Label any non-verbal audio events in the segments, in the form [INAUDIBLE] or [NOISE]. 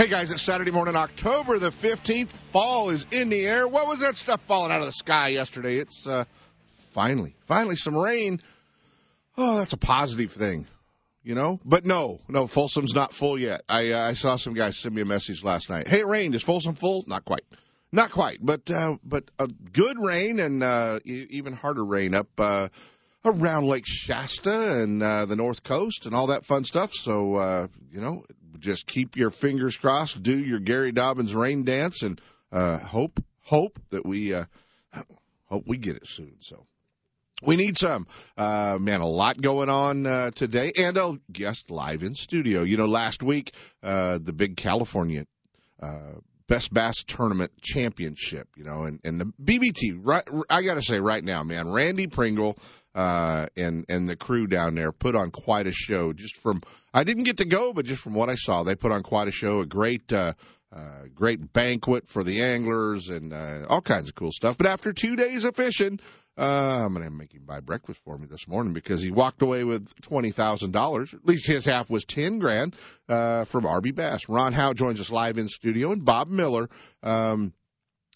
Hey guys, it's Saturday morning, October the 15th. Fall is in the air. What was that stuff falling out of the sky yesterday? It's uh, finally, finally some rain. Oh, that's a positive thing, you know? But no, no, Folsom's not full yet. I, uh, I saw some guys send me a message last night. Hey, it rained. Is Folsom full? Not quite. Not quite, but uh, but a good rain and uh, even harder rain up uh, around Lake Shasta and uh, the North Coast and all that fun stuff. So uh, you know, just keep your fingers crossed, do your Gary Dobyns rain dance, and uh, hope hope that we uh, hope we get it soon. So. We need some. Uh, man, a lot going on uh, today, and a guest live in studio. You know, last week, uh, the big California uh, Best Bass Tournament Championship, you know, and, and the BBT, right, I got to say right now, man, Randy Pringle uh, and, and the crew down there put on quite a show. Just from, I didn't get to go, but just from what I saw, they put on quite a show, a great, uh, uh, great banquet for the anglers and uh, all kinds of cool stuff. But after two days of fishing, uh, I'm to make him buy breakfast for me this morning because he walked away with twenty thousand dollars. At least his half was ten grand uh, from RB Bass. Ron Howe joins us live in studio, and Bob Miller. Um,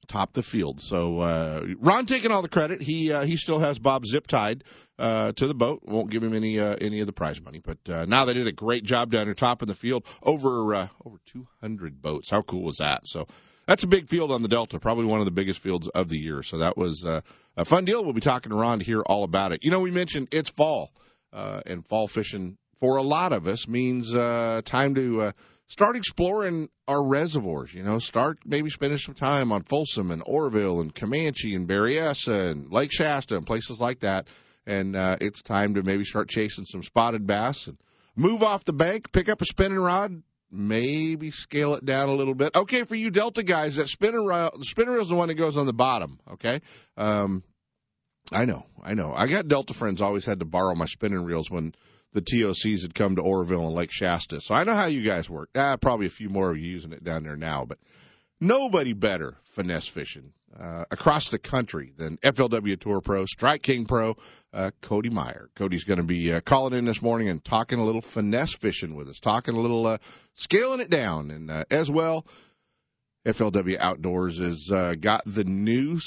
top the field. So uh, Ron taking all the credit. He uh, he still has Bob zip tied uh, to the boat. Won't give him any uh, any of the prize money. But uh, now they did a great job down there, top of the field. Over uh, over 200 boats. How cool was that? So. That's a big field on the Delta, probably one of the biggest fields of the year. So that was uh, a fun deal. We'll be talking to Ron hear all about it. You know, we mentioned it's fall, uh, and fall fishing for a lot of us means uh, time to uh, start exploring our reservoirs. You know, start maybe spending some time on Folsom and Oroville and Comanche and Berryessa and Lake Shasta and places like that. And uh, it's time to maybe start chasing some spotted bass and move off the bank, pick up a spinning rod, maybe scale it down a little bit. Okay, for you Delta guys, that spinner the spinner reel is the one that goes on the bottom. Okay, um, I know, I know. I got Delta friends always had to borrow my spinning reels when the TOCs had come to Oroville and Lake Shasta. So I know how you guys work. Ah, probably a few more of you using it down there now, but nobody better finesse fishing uh, across the country than FLW Tour Pro, Strike King Pro, uh, Cody Meyer. Cody's going to be uh, calling in this morning and talking a little finesse fishing with us, talking a little uh, scaling it down, and uh, as well. FLW Outdoors has uh, got the new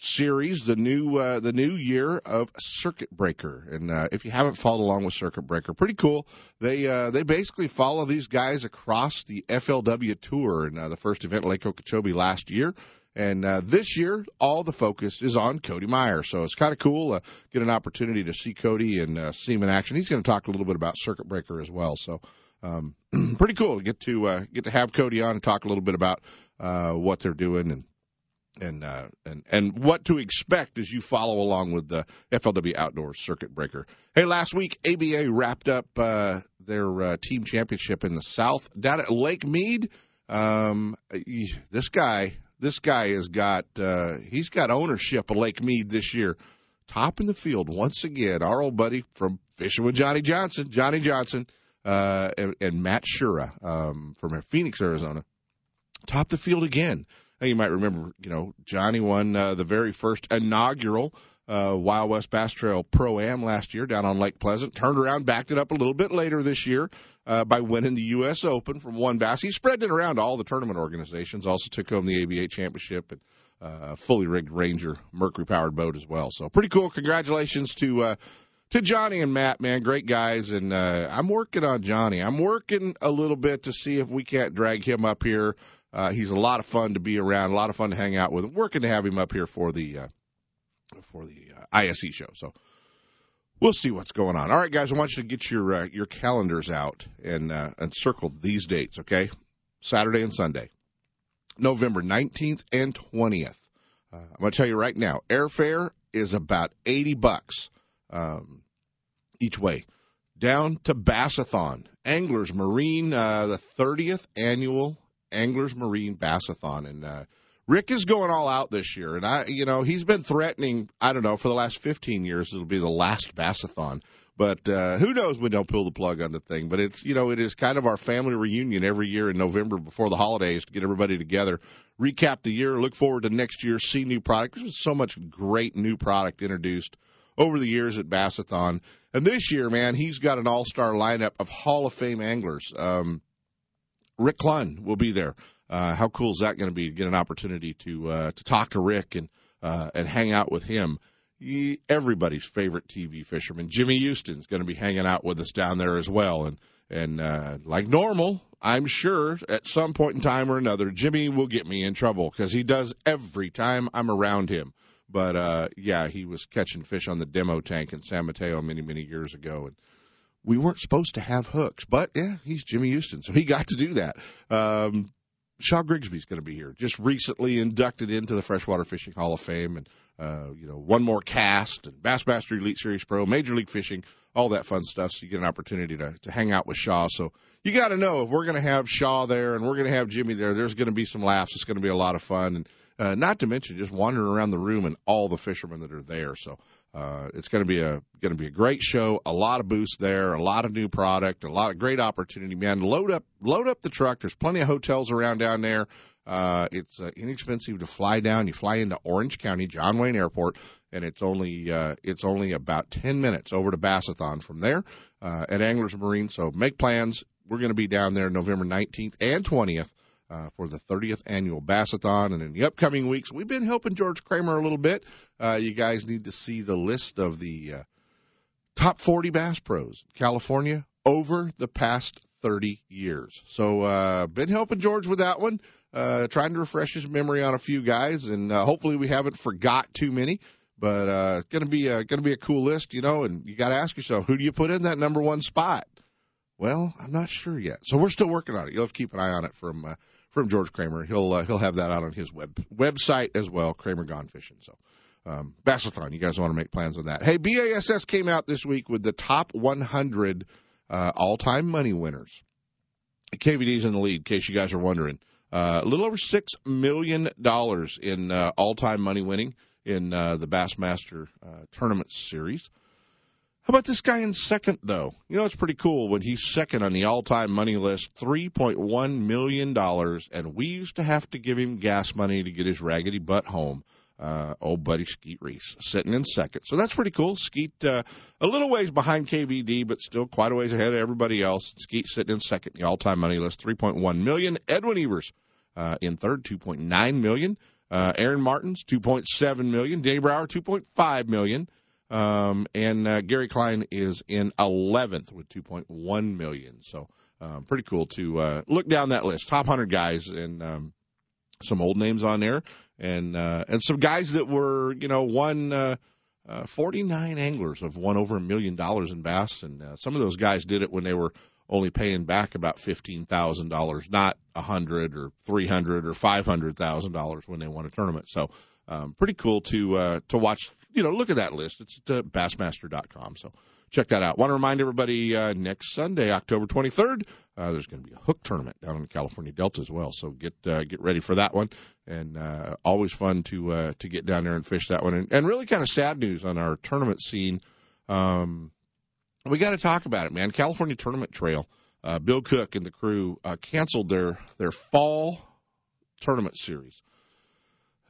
series, the new uh, the new year of Circuit Breaker, and uh, if you haven't followed along with Circuit Breaker, pretty cool. They uh, they basically follow these guys across the FLW tour, and uh, the first event Lake Okeechobee last year. And uh, this year, all the focus is on Cody Meyer. So it's kind of cool. Uh, get an opportunity to see Cody and uh, see him in action. He's going to talk a little bit about Circuit Breaker as well. So um, [CLEARS THROAT] pretty cool to get to uh, get to have Cody on and talk a little bit about uh, what they're doing and and uh, and and what to expect as you follow along with the FLW Outdoor Circuit Breaker. Hey, last week ABA wrapped up uh, their uh, team championship in the South down at Lake Mead. Um, this guy, this guy has got uh, he's got ownership of Lake Mead this year. Top in the field once again. Our old buddy from Fishing with Johnny Johnson, Johnny Johnson, uh, and, and Matt Shura um, from Phoenix, Arizona. Top the field again. Now, you might remember, you know, Johnny won uh, the very first inaugural uh, Wild West Bass Trail Pro Am last year down on Lake Pleasant. Turned around, backed it up a little bit later this year uh, by winning the U.S. Open from WON Bass. He spread it around to all the tournament organizations. Also took home the ABA championship and uh, fully rigged Ranger Mercury powered boat as well. So pretty cool. Congratulations to. Uh, to Johnny and Matt, man, great guys, and uh, I'm working on Johnny. I'm working a little bit to see if we can't drag him up here uh, he's a lot of fun to be around, a lot of fun to hang out with. Working to have him up here for the uh, for the uh, ISE show. So we'll see what's going on. All right, guys, I want you to get your uh, your calendars out and uh, and circle these dates. Okay, Saturday and Sunday, November nineteenth and twentieth. Uh, I'm going to tell you right now, airfare is about eighty bucks um, each way down to Bassathon, Anglers Marine, uh, the 30th annual Anglers Marine Bassathon. And uh, Rick is going all out this year, and I, you know, he's been threatening. I don't know for the last 15 years it'll be the last Bassathon, but uh, who knows when they'll pull the plug on the thing. But it's you know it is kind of our family reunion every year in November before the holidays to get everybody together, recap the year, look forward to next year, see new product. There's so much great new product introduced over the years at Bassathon, and this year, man, he's got an all-star lineup of Hall of Fame anglers. Um, Rick Clunn will be there. Uh, how cool is that going to be to get an opportunity to uh, to talk to Rick and uh, and hang out with him? He, everybody's favorite TV fisherman, Jimmy Houston's going to be hanging out with us down there as well. And and uh, like normal, I'm sure at some point in time or another, Jimmy will get me in trouble because he does every time I'm around him. But uh, yeah, he was catching fish on the demo tank in San Mateo many many years ago, and we weren't supposed to have hooks, but yeah, he's Jimmy Houston, so he got to do that. Um, Shaw Grigsby's going to be here. Just recently inducted into the Freshwater Fishing Hall of Fame, and uh, you know, one more cast and Bassmaster Elite Series Pro, Major League Fishing, all that fun stuff. So you get an opportunity to to hang out with Shaw. So you got to know if we're going to have Shaw there and we're going to have Jimmy there, there's going to be some laughs. It's going to be a lot of fun, and uh, not to mention just wandering around the room and all the fishermen that are there. So uh, it's going to be a going to be a great show. A lot of boosts there, a lot of new product, a lot of great opportunity. Man, load up load up the truck. There's plenty of hotels around down there. Uh, it's uh, inexpensive to fly down. You fly into Orange County, John Wayne Airport, and it's only uh, it's only about 10 minutes over to Bassathon from there uh, at Anglers Marine. So make plans. We're going to be down there November 19th and 20th. Uh, for the 30th annual Bassathon. And in the upcoming weeks, we've been helping George Kramer a little bit. Uh, you guys need to see the list of the uh, top 40 Bass Pros in California over the past 30 years. So, uh, been helping George with that one, uh, trying to refresh his memory on a few guys, and uh, hopefully we haven't forgot too many. But uh, it's gonna be a, gonna be a cool list, you know. And you got to ask yourself, who do you put in that number one spot? Well, I'm not sure yet, so we're still working on it. You'll have to keep an eye on it from uh, from George Kramer. He'll uh, he'll have that out on his web website as well, Kramer Gone Fishing. So um, Bassathon, you guys want to make plans on that? Hey, BASS came out this week with the top 100 uh, all-time money winners. KVD's in the lead, in case you guys are wondering. Uh, a little over six million dollars in uh, all-time money winning in uh, the Bassmaster uh, Tournament Series. How about this guy in second, though? You know, it's pretty cool when he's second on the all time money list, $3.1 million, and we used to have to give him gas money to get his raggedy butt home. Uh, old buddy Skeet Reese sitting in second. So that's pretty cool. Skeet, uh, a little ways behind KVD, but still quite a ways ahead of everybody else. Skeet sitting in second, the all time money list, 3.1 million. Edwin Evers, uh, in third, 2.9 million. Uh, Aaron Martens, 2.7 million. Danny Brower, 2.5 million. Um, and uh, Gary Klein is in 11th with 2.1 million. So um, pretty cool to uh, look down that list. Top 100 guys and um, some old names on there, and uh, and some guys that were you know won. Uh, uh, 49 anglers have won over a million dollars in bass, and uh, some of those guys did it when they were only paying back about fifteen thousand dollars, not a hundred or three hundred or five hundred thousand dollars when they won a tournament. So, um, pretty cool to uh, to watch you know, look at that list. It's at uh, bassmaster.com. So check that out. Want to remind everybody uh, next Sunday, October 23rd, uh, there's going to be a hook tournament down in the California Delta as well. So get uh, get ready for that one. And uh, always fun to uh, to get down there and fish that one. And, and really kind of sad news on our tournament scene. Um, we got to talk about it, man. California Tournament Trail. Uh, Bill Cook and the crew uh, canceled their their fall tournament series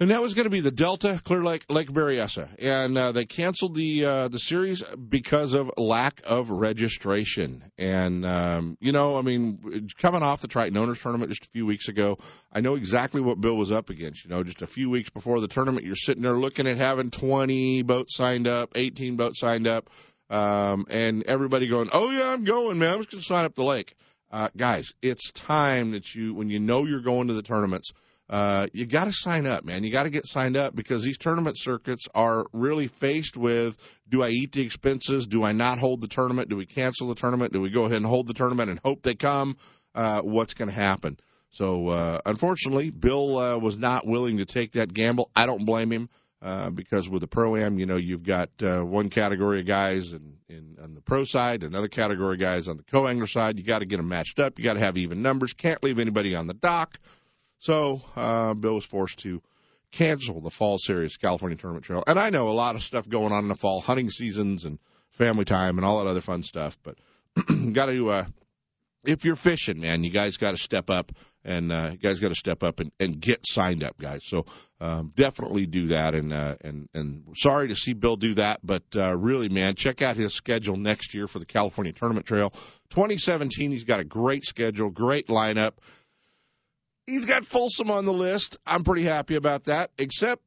and that was going to be the Delta Clear Lake Lake Berryessa, and uh, they canceled the uh, the series because of lack of registration. And um, you know, I mean, coming off the Triton Owners Tournament just a few weeks ago, I know exactly what Bill was up against. You know, just a few weeks before the tournament, you're sitting there looking at having 20 boats signed up, 18 boats signed up, um, and everybody going, "Oh yeah, I'm going, man. I'm just going to sign up the lake." Uh, guys, it's time that you, when you know you're going to the tournaments uh, you got to sign up, man. You got to get signed up because these tournament circuits are really faced with do I eat the expenses? Do I not hold the tournament? Do we cancel the tournament? Do we go ahead and hold the tournament and hope they come? Uh, what's going to happen? So, uh, unfortunately, Bill uh, was not willing to take that gamble. I don't blame him uh, because with the pro am, you know, you've got uh, one category of guys in, in, on the pro side, another category of guys on the co angler side. You got to get them matched up. You got to have even numbers. Can't leave anybody on the dock. So uh, Bill was forced to cancel the fall series, California Tournament Trail. And I know a lot of stuff going on in the fall, hunting seasons and family time and all that other fun stuff. But [CLEARS THROAT] got to, uh, if you're fishing, man, you guys got to step up and uh, you guys got to step up and, and get signed up, guys. So um, definitely do that. And uh, and and sorry to see Bill do that, but uh, really, man, check out his schedule next year for the California Tournament Trail. 2017, he's got a great schedule, great lineup. He's got Folsom on the list. I'm pretty happy about that, except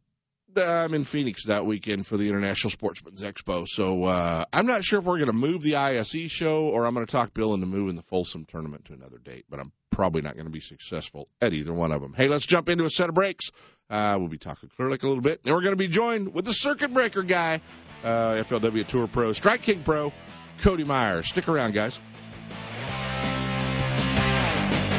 I'm in Phoenix that weekend for the International Sportsman's Expo. So uh, I'm not sure if we're going to move the ISE show or I'm going to talk Bill into moving the Folsom tournament to another date, but I'm probably not going to be successful at either one of them. Hey, let's jump into a set of breaks. Uh, we'll be talking Clear Lake a little bit, and we're going to be joined with the circuit breaker guy, uh, FLW Tour Pro, Strike King Pro, Cody Myers. Stick around, guys.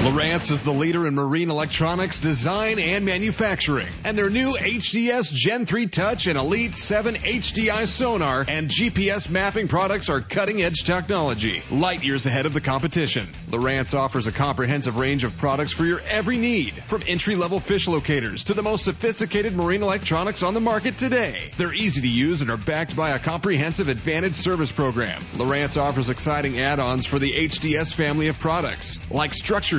Lowrance is the leader in marine electronics design and manufacturing. And their new HDS Gen 3 Touch and Elite 7 HDI sonar and GPS mapping products are cutting edge technology, light years ahead of the competition. Lowrance offers a comprehensive range of products for your every need, from entry level fish locators to the most sophisticated marine electronics on the market today. They're easy to use and are backed by a comprehensive advantage service program. Lowrance offers exciting add ons for the HDS family of products, like structure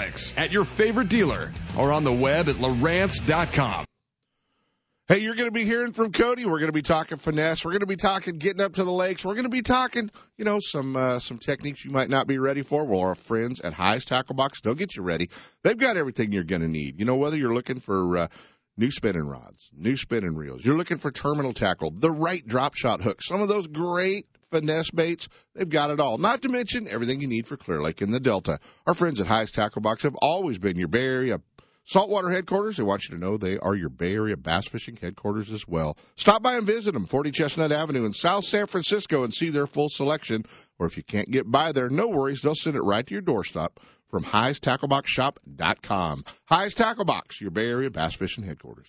at your favorite dealer or on the web at Lowrance.com. Hey, you're going to be hearing from Cody. We're going to be talking finesse. We're going to be talking getting up to the lakes. We're going to be talking, you know, some uh, some techniques you might not be ready for. Well, our friends at Hi's Tackle Box, they'll get you ready. They've got everything you're going to need. You know, whether you're looking for uh, new spinning rods, new spinning reels, you're looking for terminal tackle, the right drop shot hook, some of those great finesse baits, they've got it all. Not to mention everything you need for Clear Lake in the Delta. Our friends at Hi's Tackle Box have always been your Bay Area saltwater headquarters. They want you to know they are your Bay Area bass fishing headquarters as well. Stop by and visit them, 40 Chestnut Avenue in South San Francisco, and see their full selection. Or if you can't get by there, no worries, they'll send it right to your doorstep from highesttackleboxshop.com. Hi's Tackle Box, your Bay Area bass fishing headquarters.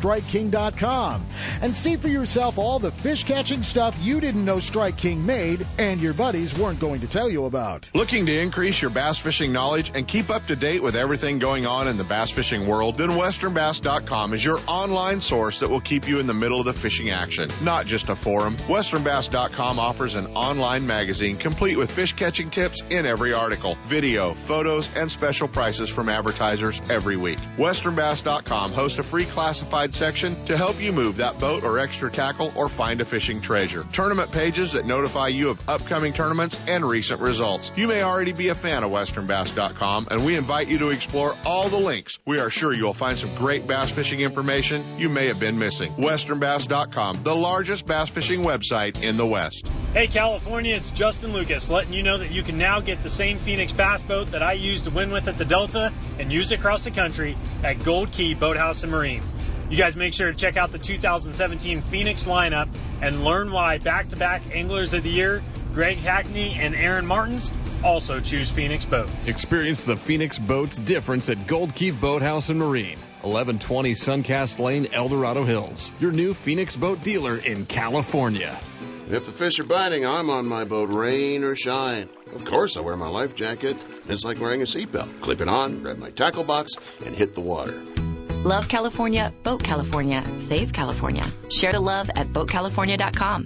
StrikeKing.com and see for yourself all the fish catching stuff you didn't know Strike King made and your buddies weren't going to tell you about. Looking to increase your bass fishing knowledge and keep up to date with everything going on in the bass fishing world? Then WesternBass.com is your online source that will keep you in the middle of the fishing action, not just a forum. WesternBass.com offers an online magazine complete with fish catching tips in every article, video, photos, and special prices from advertisers every week. WesternBass.com hosts a free classified section to help you move that boat or extra tackle or find a fishing treasure. Tournament pages that notify you of upcoming tournaments and recent results. You may already be a fan of WesternBass.com, and we invite you to explore all the links. We are sure you'll find some great bass fishing information you may have been missing. WesternBass.com, the largest bass fishing website in the West. Hey California, it's Justin Lucas letting you know that you can now get the same Phoenix bass boat that I used to win with at the Delta and use across the country at Gold Key Boathouse and Marine. You guys make sure to check out the 2017 Phoenix lineup and learn why back-to-back Anglers of the Year, Greg Hackney and Aaron Martens, also choose Phoenix boats. Experience the Phoenix boats difference at Gold Key Boathouse and Marine, 1120 Suncast Lane, El Dorado Hills. Your new Phoenix boat dealer in California. If the fish are biting, I'm on my boat, rain or shine. Of course, I wear my life jacket. It's like wearing a seatbelt. Clip it on, grab my tackle box, and hit the water. Love California, Boat California, Save California. Share the love at BoatCalifornia.com.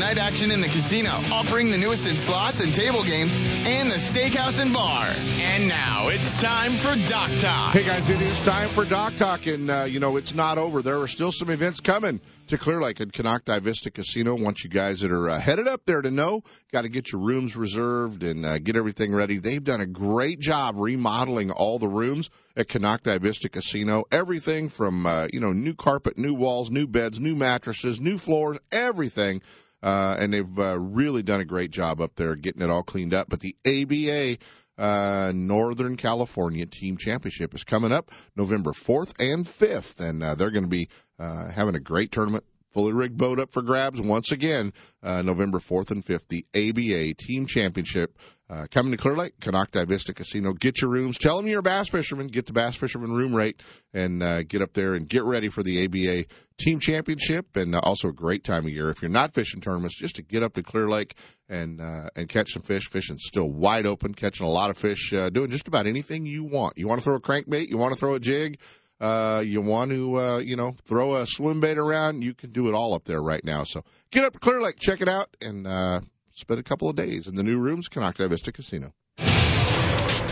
night action in the casino, offering the newest in slots and table games, and the steakhouse and bar. And now it's time for Dock Talk. Hey guys, it is time for Dock Talk, and uh, you know it's not over. There are still some events coming to Clear Lake at Konocti Vista Casino. Want you guys that are uh, headed up there to know, got to get your rooms reserved and uh, get everything ready. They've done a great job remodeling all the rooms at Konocti Vista Casino. Everything from uh, you know new carpet, new walls, new beds, new mattresses, new floors, everything. Uh, and they've uh, really done a great job up there getting it all cleaned up. But the ABA uh, Northern California Team Championship is coming up November 4th and 5th, and uh, they're going to be uh, having a great tournament. Fully rigged boat up for grabs once again, uh, November 4th and 5th, the ABA Team Championship uh, coming to Clear Lake, Konocti Vista Casino. Get your rooms. Tell them you're a bass fisherman. Get the bass fisherman room rate and uh, get up there and get ready for the ABA Team Championship. And uh, also a great time of year if you're not fishing tournaments, just to get up to Clear Lake and uh, and catch some fish. Fishing's still wide open, catching a lot of fish, uh, doing just about anything you want. You want to throw a crankbait, you want to throw a jig. Uh, you want to, uh, you know, throw a swim bait around, you can do it all up there right now. So get up to Clear Lake, check it out, and uh, spend a couple of days in the new rooms, Konocti Vista Casino.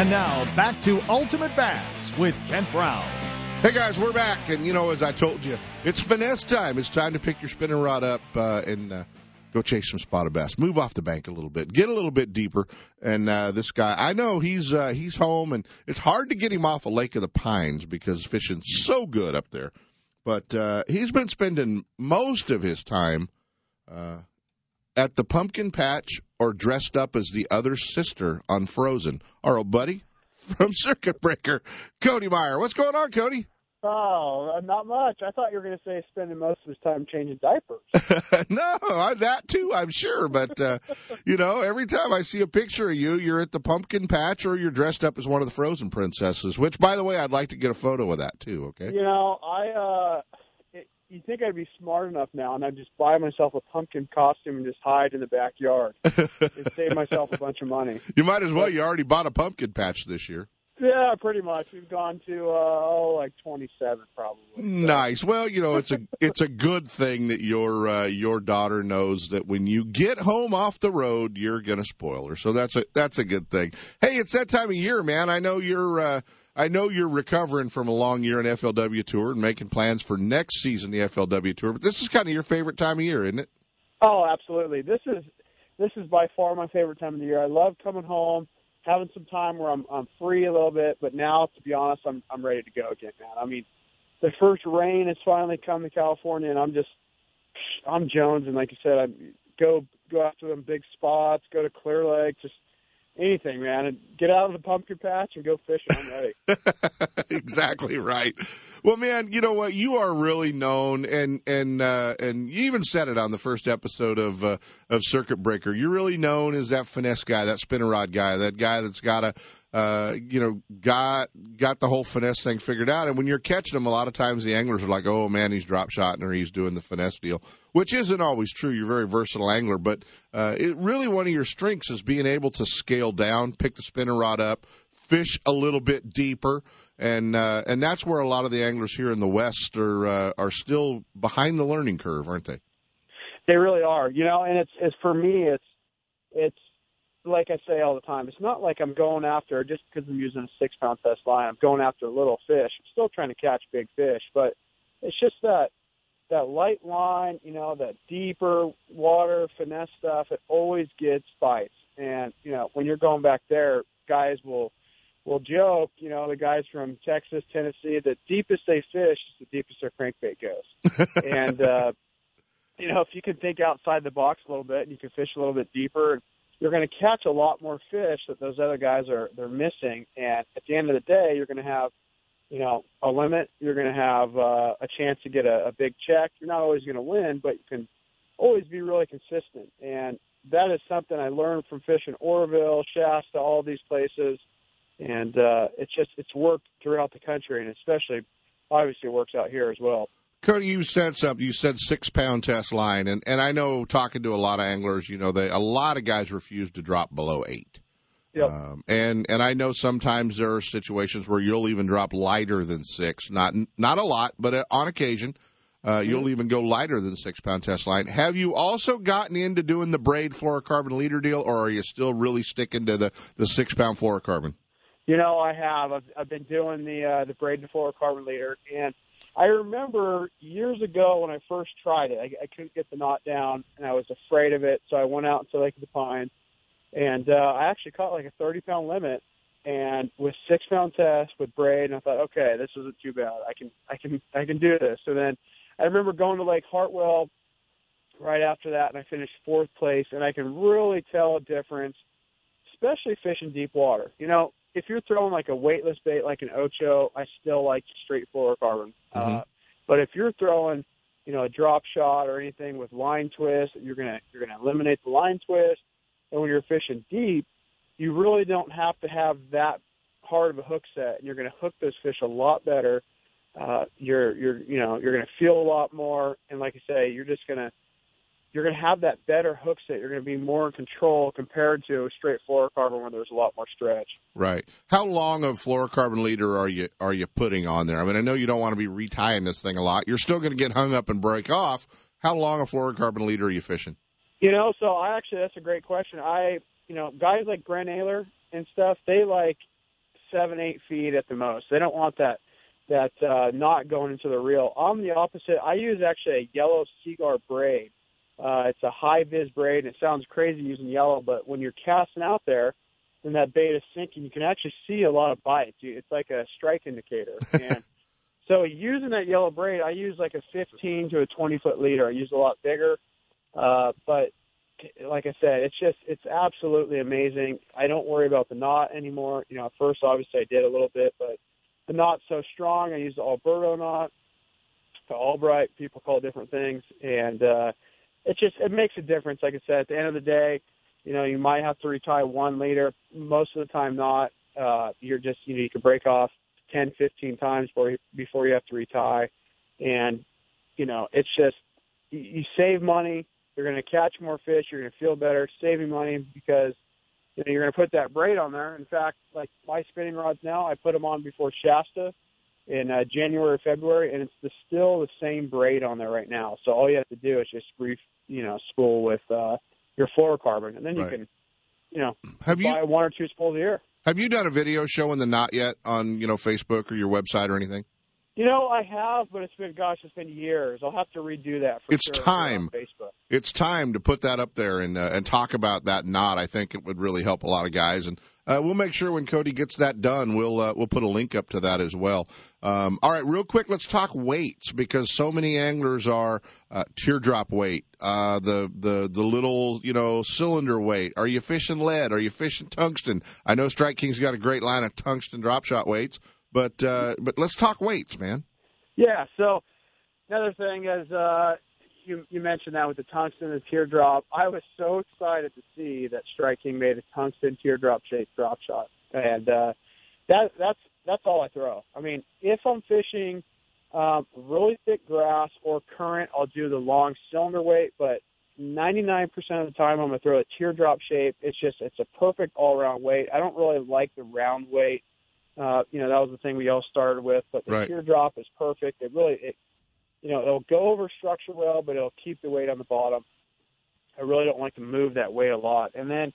And now back to Ultimate Bass with Kent Brown. Hey guys, we're back, and you know, as I told you, it's finesse time. It's time to pick your spinning rod up uh, and uh, go chase some spotted bass. Move off the bank a little bit, get a little bit deeper. And uh, this guy, I know he's uh, he's home, and it's hard to get him off of Lake of the Pines because fishing's so good up there. But uh, he's been spending most of his time uh, at the pumpkin patch or dressed up as the other sister on Frozen. Our old buddy from [LAUGHS] Circuit Breaker, Cody Meyer. What's going on, Cody? Oh, uh, not much. I thought you were going to say spending most of his time changing diapers. [LAUGHS] no, I, that too, I'm sure. But, uh, you know, every time I see a picture of you, you're at the pumpkin patch or you're dressed up as one of the Frozen princesses, which, by the way, I'd like to get a photo of that too, okay? You know, I, uh, you think I'd be smart enough now and I'd just buy myself a pumpkin costume and just hide in the backyard and save myself a bunch of money. [LAUGHS] You might as well. You already bought a pumpkin patch this year. Yeah, pretty much. We've gone to uh, oh, like twenty-seven probably. So. Nice. Well, you know, it's a [LAUGHS] it's a good thing that your uh, your daughter knows that when you get home off the road, you're gonna spoil her. So that's a that's a good thing. Hey, it's that time of year, man. I know you're uh, I know you're recovering from a long year in FLW tour and making plans for next season the FLW tour. But this is kind of your favorite time of year, isn't it? Oh, absolutely. This is this is by far my favorite time of the year. I love coming home having some time where I'm I'm free a little bit, but now to be honest, I'm I'm ready to go again, man. I mean, the first rain has finally come to California, and I'm just I'm Jones, and like you said, I go go after them big spots, go to Clear Lake, just anything, man, get out of the pumpkin patch and go fishing. I'm ready. [LAUGHS] exactly right. Well, man, you know what? You are really known, and and uh, and you even said it on the first episode of uh, of Circuit Breaker. You're really known as that finesse guy, that spinner rod guy, that guy that's got a uh, you know, got got the whole finesse thing figured out. And when you're catching them, a lot of times the anglers are like, "Oh man, he's drop shotting or he's doing the finesse deal," which isn't always true. You're a very versatile angler, but uh, it really one of your strengths is being able to scale down, pick the spinner rod up, fish a little bit deeper, and uh, and that's where a lot of the anglers here in the West are uh, are still behind the learning curve, aren't they? They really are, you know. And it's it's for me, it's it's like I say all the time, it's not like I'm going after just because I'm using a six pound test line. I'm going after little fish. I'm still trying to catch big fish, but it's just that that light line, you know, that deeper water finesse stuff. It always gets bites, and you know when you're going back there, guys will will joke, you know, the guys from Texas, Tennessee, the deepest they fish is the deepest their crankbait goes. [LAUGHS] and uh you know, if you can think outside the box a little bit and you can fish a little bit deeper, you're going to catch a lot more fish that those other guys are they're missing. And at the end of the day, you're going to have, you know, a limit. You're going to have uh, a chance to get a, a big check. You're not always going to win, but you can always be really consistent. And that is something I learned from fishing Oroville, Shasta, all these places. And uh, it's just it's worked throughout the country, and especially obviously it works out here as well. Cody, you said something. You said six pound test line, and and I know talking to a lot of anglers, you know, they a lot of guys refuse to drop below eight. Yep. Um, and and I know sometimes there are situations where you'll even drop lighter than six. Not not a lot, but uh, on occasion, uh, Mm-hmm. you'll even go lighter than six pound test line. Have you also gotten into doing the braid fluorocarbon leader deal, or are you still really sticking to the the six pound fluorocarbon? You know, I have. I've, I've been doing the uh, the braid fluorocarbon leader, and I remember years ago when I first tried it, I, I couldn't get the knot down, and I was afraid of it. So I went out into Lake of the Pines, and uh, I actually caught like a 30 pound limit, and with six pound test with braid, and I thought, okay, this isn't too bad. I can, I can, I can do this. So then I remember going to Lake Hartwell right after that, and I finished fourth place, and I can really tell a difference, especially fishing deep water. You know, if you're throwing like a weightless bait like an ocho, I still like straight fluorocarbon. Uh, but if you're throwing, you know, a drop shot or anything with line twist, you're gonna you're gonna eliminate the line twist. And when you're fishing deep, you really don't have to have that hard of a hook set, and you're gonna hook those fish a lot better. Uh, you're you're you know you're gonna feel a lot more, and like I say, you're just gonna you're going to have that better hook set. You're going to be more in control compared to a straight fluorocarbon where there's a lot more stretch. Right. How long of fluorocarbon leader are you are you putting on there? I mean, I know you don't want to be retying this thing a lot. You're still going to get hung up and break off. How long a fluorocarbon leader are you fishing? You know, so I actually that's a great question. I you know guys like Brent Ehrler and stuff, they like seven eight feet at the most. They don't want that that uh, knot going into the reel. I'm the opposite. I use actually a yellow Seaguar braid. Uh, it's a high vis braid, and it sounds crazy using yellow, but when you're casting out there and that bait is sinking, you can actually see a lot of bites. It's like a strike indicator. [LAUGHS] And so using that yellow braid, I use like a 15 to a 20 foot leader. I use a lot bigger, uh, but like I said, it's just it's absolutely amazing. I don't worry about the knot anymore. You know, at first obviously I did a little bit, but the knot's so strong. I use the Alberto knot, the Albright. People call different things, and uh, it just it makes a difference. Like I said, at the end of the day, you know, you might have to retie one leader. Most of the time, not. Uh, you're just you know you can break off 10, 15 times before you, before you have to retie, and you know it's just you, you save money. You're going to catch more fish. You're going to feel better saving money because you know, you're going to put that braid on there. In fact, like my spinning rods now, I put them on before Shasta in uh, January or February, and it's the, still the same braid on there right now. So all you have to do is just brief, you know, spool with uh, your fluorocarbon, and then you Right. can, you know, Have you buy one or two spools a year. have you done a video showing the knot yet on you know Facebook or your website or anything? You know, I have, but it's been, gosh, it's been years. I'll have to redo that for It's sure time. on Facebook. It's time to put that up there and uh, and talk about that knot. I think it would really help a lot of guys, and uh, we'll make sure when Cody gets that done, we'll uh, we'll put a link up to that as well. Um, all right, real quick, let's talk weights because so many anglers are uh, teardrop weight, uh, the the the little you know cylinder weight. Are you fishing lead? Are you fishing tungsten? I know Strike King's got a great line of tungsten drop shot weights, but uh, but let's talk weights, man. Yeah. So another thing is, uh, you you mentioned that with the tungsten and the teardrop. I was so excited to see that Strike King made a tungsten teardrop shaped drop shot, and uh, that that's that's all I throw. I mean, if I'm fishing um, really thick grass or current, I'll do the long cylinder weight, but 99% of the time I'm gonna throw a teardrop shape. It's just it's a perfect all around weight. I don't really like the round weight. Uh, you know, that was the thing we all started with, but the Right. teardrop is perfect. It really, it, you know, it'll go over structure well, but it'll keep the weight on the bottom. I really don't like to move that weight a lot. And then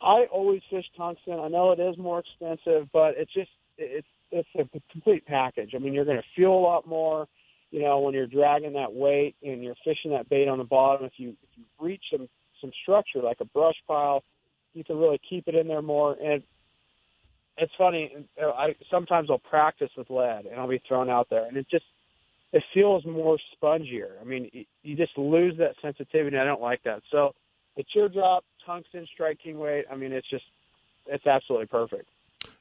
I always fish tungsten. I know it is more expensive, but it's just it's it's a complete package. I mean, you're going to feel a lot more, you know, when you're dragging that weight and you're fishing that bait on the bottom. If you if you reach some some structure like a brush pile, you can really keep it in there more. And it's funny. I sometimes I'll practice with lead and I'll be thrown out there, and it just it feels more spongier. I mean, you just lose that sensitivity. I don't like that. So the teardrop tungsten Strike King weight. I mean, it's just it's absolutely perfect.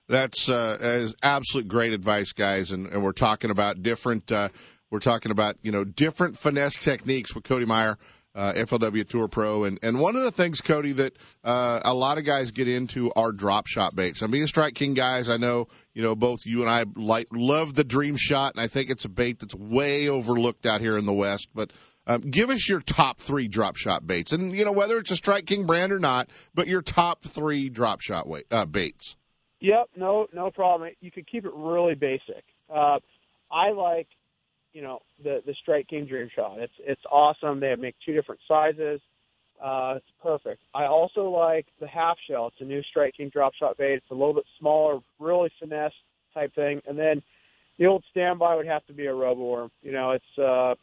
That's uh, is absolute great advice, guys. And, and we're talking about different. Uh, we're talking about you know different finesse techniques with Cody Meyer uh, FLW Tour Pro. And, and one of the things, Cody, that uh, a lot of guys get into are drop shot baits. I'm being Strike King guys. I know, you know, both you and I like love the Dream Shot, and I think it's a bait that's way overlooked out here in the West. But um, give us your top three drop shot baits, and you know whether it's a Strike King brand or not, but your top three drop shot uh, baits. Yep, no, no problem. You could keep it really basic. Uh, I like you know the the Strike King Dream Shot. It's it's awesome. They make two different sizes. Uh, it's perfect. I also like the half shell. It's a new Strike King drop shot bait. It's a little bit smaller, really finesse type thing. And then the old standby would have to be a RoboWorm. You know, it's uh,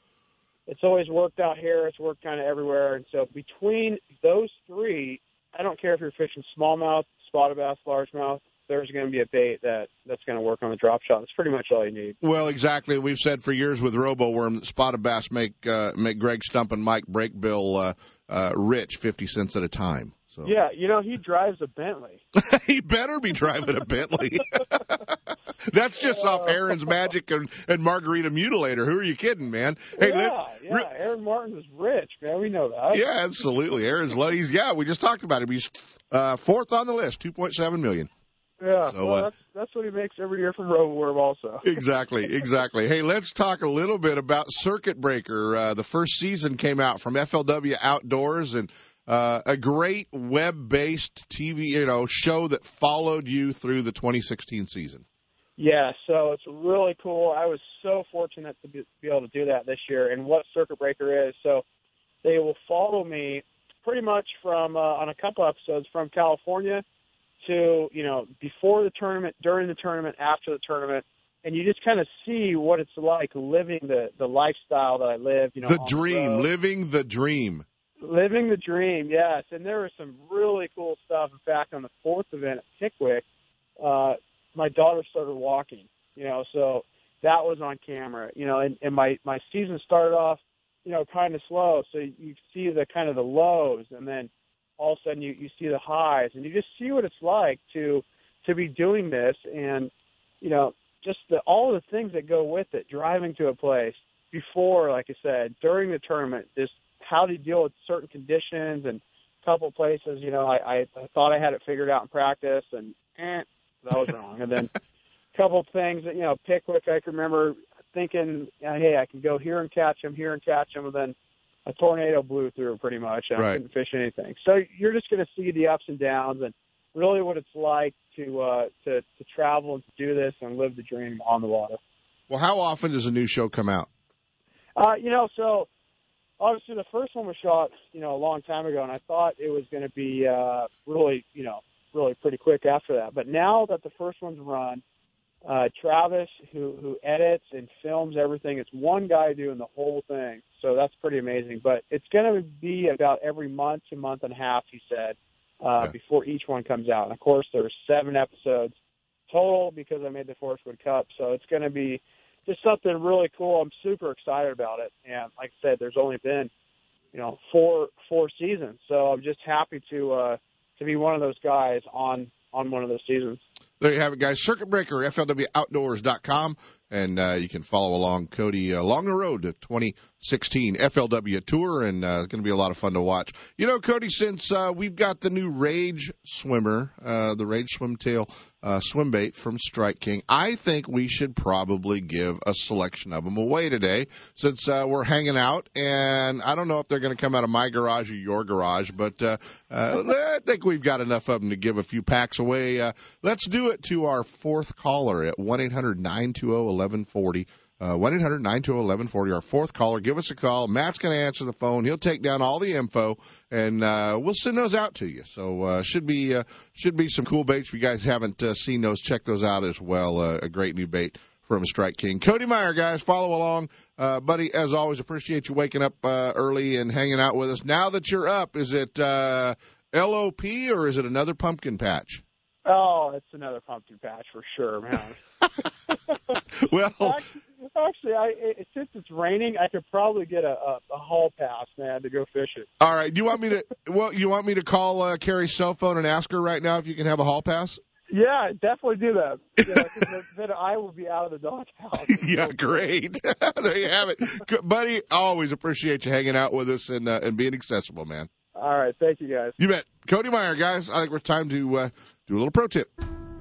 it's always worked out here. It's worked kind of everywhere. And so between those three, I don't care if you're fishing smallmouth, spotted bass, largemouth, there's going to be a bait that that's going to work on the drop shot. That's pretty much all you need. Well, exactly. We've said for years with RoboWorm that spotted bass make uh, make Greg Stump and Mike Brakebill uh, uh, rich fifty cents at a time. So. Yeah, you know he drives a Bentley. [LAUGHS] he better be driving a Bentley. [LAUGHS] That's just off Aaron's Magic and, and Margarita Mutilator. Who are you kidding, man? Hey, yeah, yeah. Re- Aaron Martin is rich, man. We know that. Yeah, absolutely. Aaron's he's yeah. We just talked about him. He's uh, fourth on the list, two point seven million. Yeah, so, well, uh, that's that's what he makes every year from RoboWorm, also. [LAUGHS] exactly, exactly. Hey, let's talk a little bit about Circuit Breaker. Uh, the first season came out from FLW Outdoors, and uh, a great web-based TV, you know, show that followed you through the 2016 season. Yeah, so it's really cool. I was so fortunate to be, be able to do that this year. And what Circuit Breaker is, so they will follow me pretty much from uh, on a couple episodes from California to you know before the tournament, during the tournament, after the tournament, and you just kind of see what it's like living the the lifestyle that I live. You know, the dream, the living the dream. Living the dream, yes. And there was some really cool stuff. In fact, on the fourth event at Pickwick, uh, my daughter started walking. You know, so that was on camera. You know, and, and my my season started off, you know, kind of slow. So you see the kind of the lows, and then all of a sudden you, you see the highs and you just see what it's like to to be doing this and you know just the all the things that go with it driving to a place before like i said during the tournament just how to deal with certain conditions and a couple places you know i i, I thought i had it figured out in practice and eh, that was wrong. And then a [LAUGHS] couple things that you know pickwick i can remember thinking hey i can go here and catch them here and catch them and then a tornado blew through pretty much. And right. I couldn't fish anything. So you're just going to see the ups and downs and really what it's like to uh, to to travel and to do this and live the dream on the water. Well, how often does a new show come out? Uh, you know, so obviously the first one was shot, you know, a long time ago, and I thought it was going to be uh, really, you know, really pretty quick after that. But now that the first one's run, uh, Travis, who who edits and films everything. It's one guy doing the whole thing, so that's pretty amazing. But it's going to be about every month to month and a half, he said, uh, yeah. before each one comes out. And of course, there's seven episodes total because I made the Forrest Wood Cup, so it's going to be just something really cool. I'm super excited about it, and like I said, there's only been you know four four seasons, so I'm just happy to uh, to be one of those guys on on one of those seasons. There you have it, guys. Circuit Breaker, FLWOutdoors.com, and uh, you can follow along Cody uh, along the road to 2016 FLW Tour, and uh, it's going to be a lot of fun to watch. You know, Cody, since uh, we've got the new Rage Swimmer, uh, the Rage Swimtail uh, swim bait from Strike King. I think we should probably give a selection of them away today since uh, we're hanging out. And I don't know if they're going to come out of my garage or your garage, but uh, uh, I think we've got enough of them to give a few packs away. Uh, let's do it to our fourth caller at 1 800 920 1140. Uh, 1-800-920-1140. Our fourth caller, give us a call. Matt's going to answer the phone. He'll take down all the info, and uh, we'll send those out to you. So uh, should be uh, should be some cool baits. If you guys haven't uh, seen those, check those out as well. Uh, a great new bait from Strike King. Cody Meyer, guys, follow along. Uh, buddy, as always, appreciate you waking up uh, early and hanging out with us. Now that you're up, is it uh, LOP or is it another pumpkin patch? Oh, it's another pumpkin patch for sure, man. [LAUGHS] well, actually, actually I, it, since it's raining, I could probably get a, a, a hall pass, man, to go fishing. All right. Do you want me to? Well, you want me to call uh, Carrie's cell phone and ask her right now if you can have a hall pass? Yeah, definitely do that. [LAUGHS] Yeah, then, then I will be out of the doghouse. [LAUGHS] yeah, great. there you have it, buddy. Always appreciate you hanging out with us and uh, and being accessible, man. All right, thank you guys. You bet, Cody Meyer, guys. I think we're time to uh, do a little pro tip.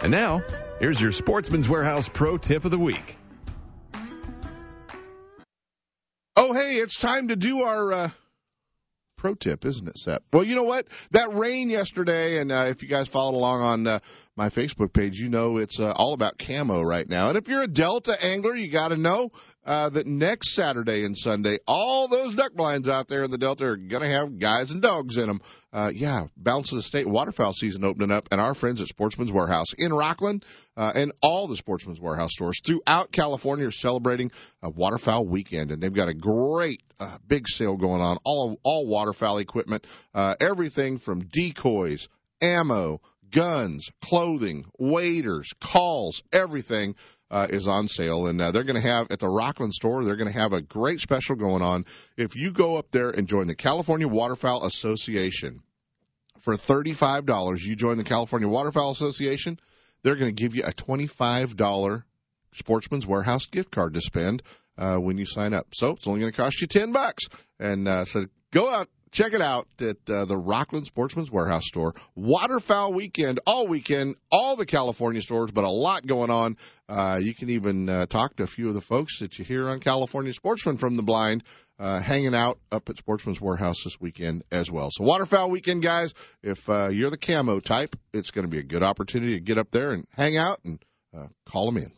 And now, Here's your Sportsman's Warehouse Pro Tip of the Week. Oh, hey, it's time to do our uh, pro tip, isn't it, Seth? Well, you know what? That rain yesterday, and uh, if you guys followed along on uh, my Facebook page, you know it's uh, all about camo right now. And if you're a Delta angler, you got to know uh, that next Saturday and Sunday, all those duck blinds out there in the Delta are going to have guys and dogs in them. Uh, yeah, Balance of the State waterfowl season opening up, and our friends at Sportsman's Warehouse in Rocklin uh, and all the Sportsman's Warehouse stores throughout California are celebrating a waterfowl weekend, and they've got a great uh, big sale going on. All all waterfowl equipment, uh, everything from decoys, ammo, guns, clothing, waders, calls, everything uh, is on sale. And uh, they're going to have at the Rocklin store, they're going to have a great special going on. If you go up there and join the California Waterfowl Association for $35, you join the California Waterfowl Association, they're going to give you a $25 Sportsman's Warehouse gift card to spend uh, when you sign up. So it's only going to cost you 10 bucks. And uh, so go out check it out at uh, the Rocklin Sportsman's Warehouse store. Waterfowl weekend, all weekend, all the California stores, but a lot going on. Uh, you can even uh, talk to a few of the folks that you hear on California Sportsman from the Blind, uh, hanging out up at Sportsman's Warehouse this weekend as well. So waterfowl weekend, guys. If uh, you're the camo type, it's going to be a good opportunity to get up there and hang out and uh, call them in.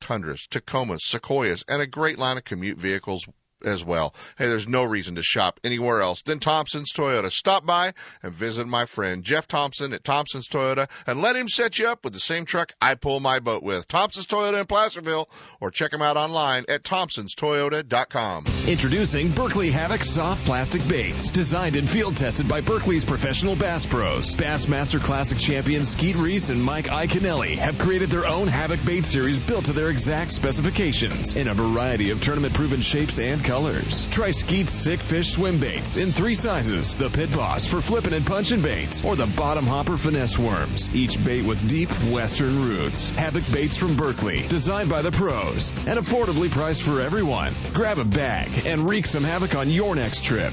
Tundras, Tacomas, Sequoias, and a great line of commute vehicles as well. Hey, there's no reason to shop anywhere else than Thompson's Toyota. Stop by and visit my friend Jeff Thompson at Thompson's Toyota and let him set you up with the same truck I pull my boat with. Thompson's Toyota in Placerville or check him out online at thompsonstoyota.com. Introducing Berkley Havoc soft plastic baits, designed and field tested by Berkley's professional bass pros. Bassmaster Classic champions Skeet Reese and Mike Iaconelli have created their own Havoc bait series built to their exact specifications in a variety of tournament proven shapes and colors. Try Skeet's Sick Fish swim baits in three sizes. The Pit Boss for flipping and punching baits, or the Bottom Hopper finesse worms. Each bait with deep western roots. Havoc baits from Berkley, designed by the pros, and affordably priced for everyone. Grab a bag and wreak some havoc on your next trip.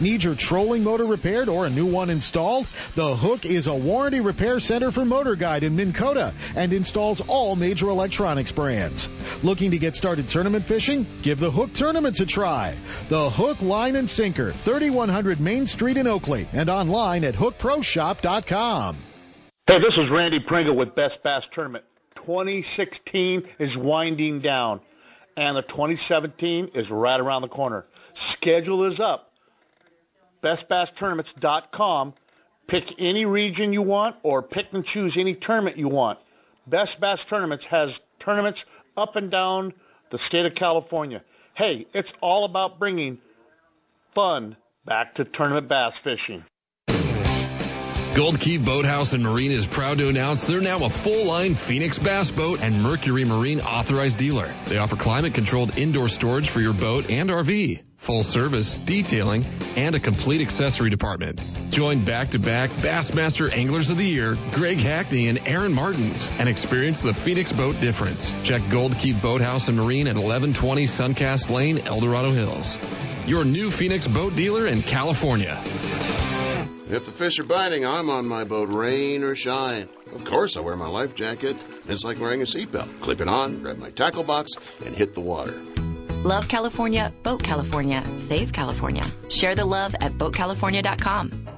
Need your trolling motor repaired or a new one installed? The Hook is a warranty repair center for Motor Guide in Minn Kota and installs all major electronics brands. Looking to get started tournament fishing? Give the Hook Tournaments a try. The Hook Line and Sinker, 3100 Main Street in Oakley and online at hookproshop.com. Hey, this is Randy Pringle with Best Bass Tournament. 2016 is winding down and the 2017 is right around the corner. Schedule is up bestbasstournaments.com. Pick any region you want or pick and choose any tournament you want. Best Bass Tournaments has tournaments up and down the state of California. Hey, it's all about bringing fun back to tournament bass fishing. Gold Key Boathouse and Marine is proud to announce they're now a full line Phoenix Bass Boat and Mercury Marine authorized dealer. They offer climate controlled indoor storage for your boat and RV, full service, detailing, and a complete accessory department. Join back to back Bassmaster Anglers of the Year, Greg Hackney and Aaron Martens, and experience the Phoenix boat difference. Check Gold Key Boathouse and Marine at 1120 Suncast Lane, El Dorado Hills. Your new Phoenix boat dealer in California. If the fish are biting, I'm on my boat, rain or shine. Of course, I wear my life jacket. It's like wearing a seatbelt. Clip it on, grab my tackle box, and hit the water. Love California, Boat California, Save California. Share the love at BoatCalifornia.com.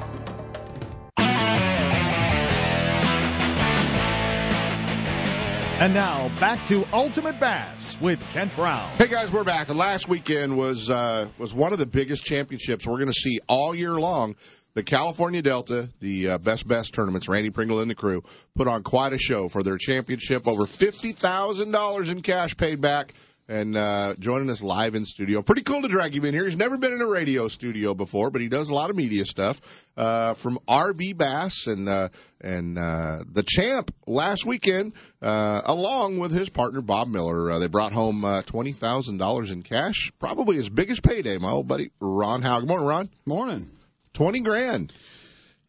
And now back to Ultimate Bass with Kent Brown. Hey guys, we're back. Last weekend was uh, was one of the biggest championships we're going to see all year long. The California Delta, the uh, best best tournaments, Randy Pringle and the crew put on quite a show for their championship. Over fifty thousand dollars in cash paid back and uh, joining us live in studio. Pretty cool to drag him in here. He's never been in a radio studio before, but he does a lot of media stuff uh, from RB Bass and uh, and uh, the champ last weekend, uh, along with his partner Bob Miller. Uh, they brought home uh, twenty thousand dollars in cash, probably his biggest payday. My old buddy Ron Howe. Good morning, Ron. Morning. Twenty grand.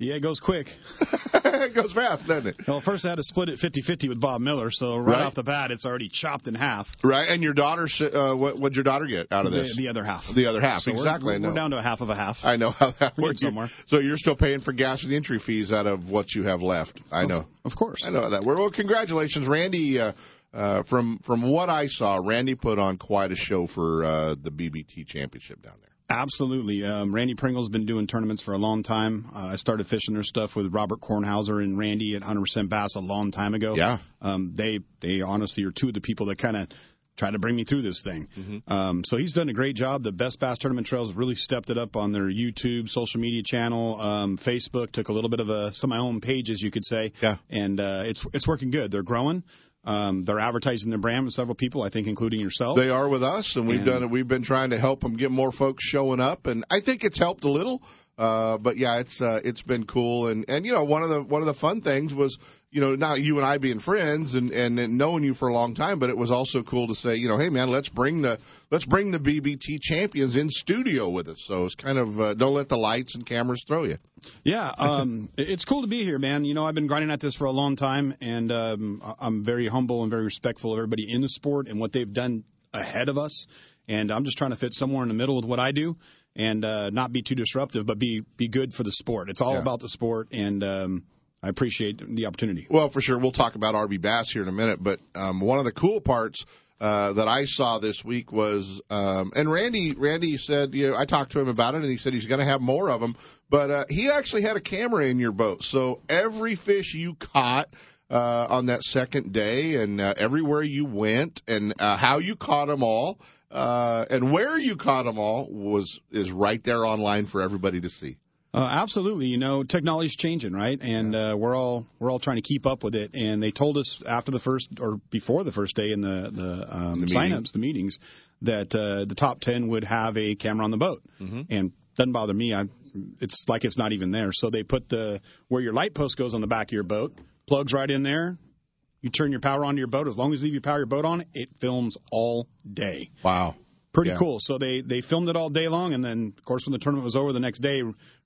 Yeah, it goes quick. [LAUGHS] it goes fast, doesn't it? Well, first I had to split it 50-50 with Bob Miller, so right, Right. off the bat, it's already chopped in half. Right, and your daughter, uh, what would your daughter get out of this? the other half. The other half, So we're- exactly. I We're, down to a half of a half. I know how that We're works. somewhere. So you're still paying for gas and entry fees out of what you have left. I know. Of course. I know that. Well, congratulations, Randy. Uh, uh, from from what I saw, Randy put on quite a show for uh, the BBT championship down there. Absolutely. Um, Randy Pringle's been doing tournaments for a long time. Uh, I started fishing their stuff with Robert Kornhauser and Randy at 100% Bass a long time ago. Yeah. Um, they they honestly are two of the people that kind of try to bring me through this thing. Mm-hmm. Um, so he's done a great job. The Best Bass Tournament Trails really stepped it up on their YouTube, social media channel, um, Facebook. Took a little bit of a some of my own pages, you could say. Yeah. And uh, it's it's working good. They're growing. Um, they're advertising their brand with several people, I think, including yourself. They are with us, and we've And- done it. We've been trying to help them get more folks showing up, and I think it's helped a little. Uh, but yeah, it's uh, it's been cool, and and you know one of the one of the fun things was you know not you and I being friends and, and and knowing you for a long time, but it was also cool to say you know hey man let's bring the let's bring the BBT champions in studio with us. So it's kind of uh, don't let the lights and cameras throw you. Yeah, um, [LAUGHS] it's cool to be here, man. You know, I've been grinding at this for a long time, and um, I'm very humble and very respectful of everybody in the sport and what they've done ahead of us. And I'm just trying to fit somewhere in the middle with what I do, and uh, not be too disruptive, but be be good for the sport. It's all Yeah. about the sport, and um, I appreciate the opportunity. Well, for sure. We'll talk about RB Bass here in a minute, but um, one of the cool parts uh, that I saw this week was, um, and Randy, Randy said, you know, I talked to him about it, and he said he's going to have more of them. But uh, he actually had a camera in your boat, so every fish you caught. uh, on that second day, and uh, everywhere you went, and uh, how you caught them all, uh, and where you caught them all was is right there online for everybody to see. Uh, absolutely. You know, technology's changing, right? And uh, we're all we're all trying to keep up with it. And they told us after the first or before the first day in the the, um, The signups, the meetings, that uh, the top ten would have a camera on the boat. Mhm. And doesn't bother me. I it's like it's not even there. So they put the where your light post goes on the back of your boat, plugs right in there. You turn your power onto your boat. As long as you leave your power your boat on, it films all day. Wow. Pretty Yeah. cool. So they they filmed it all day long, and then of course when the tournament was over the next day,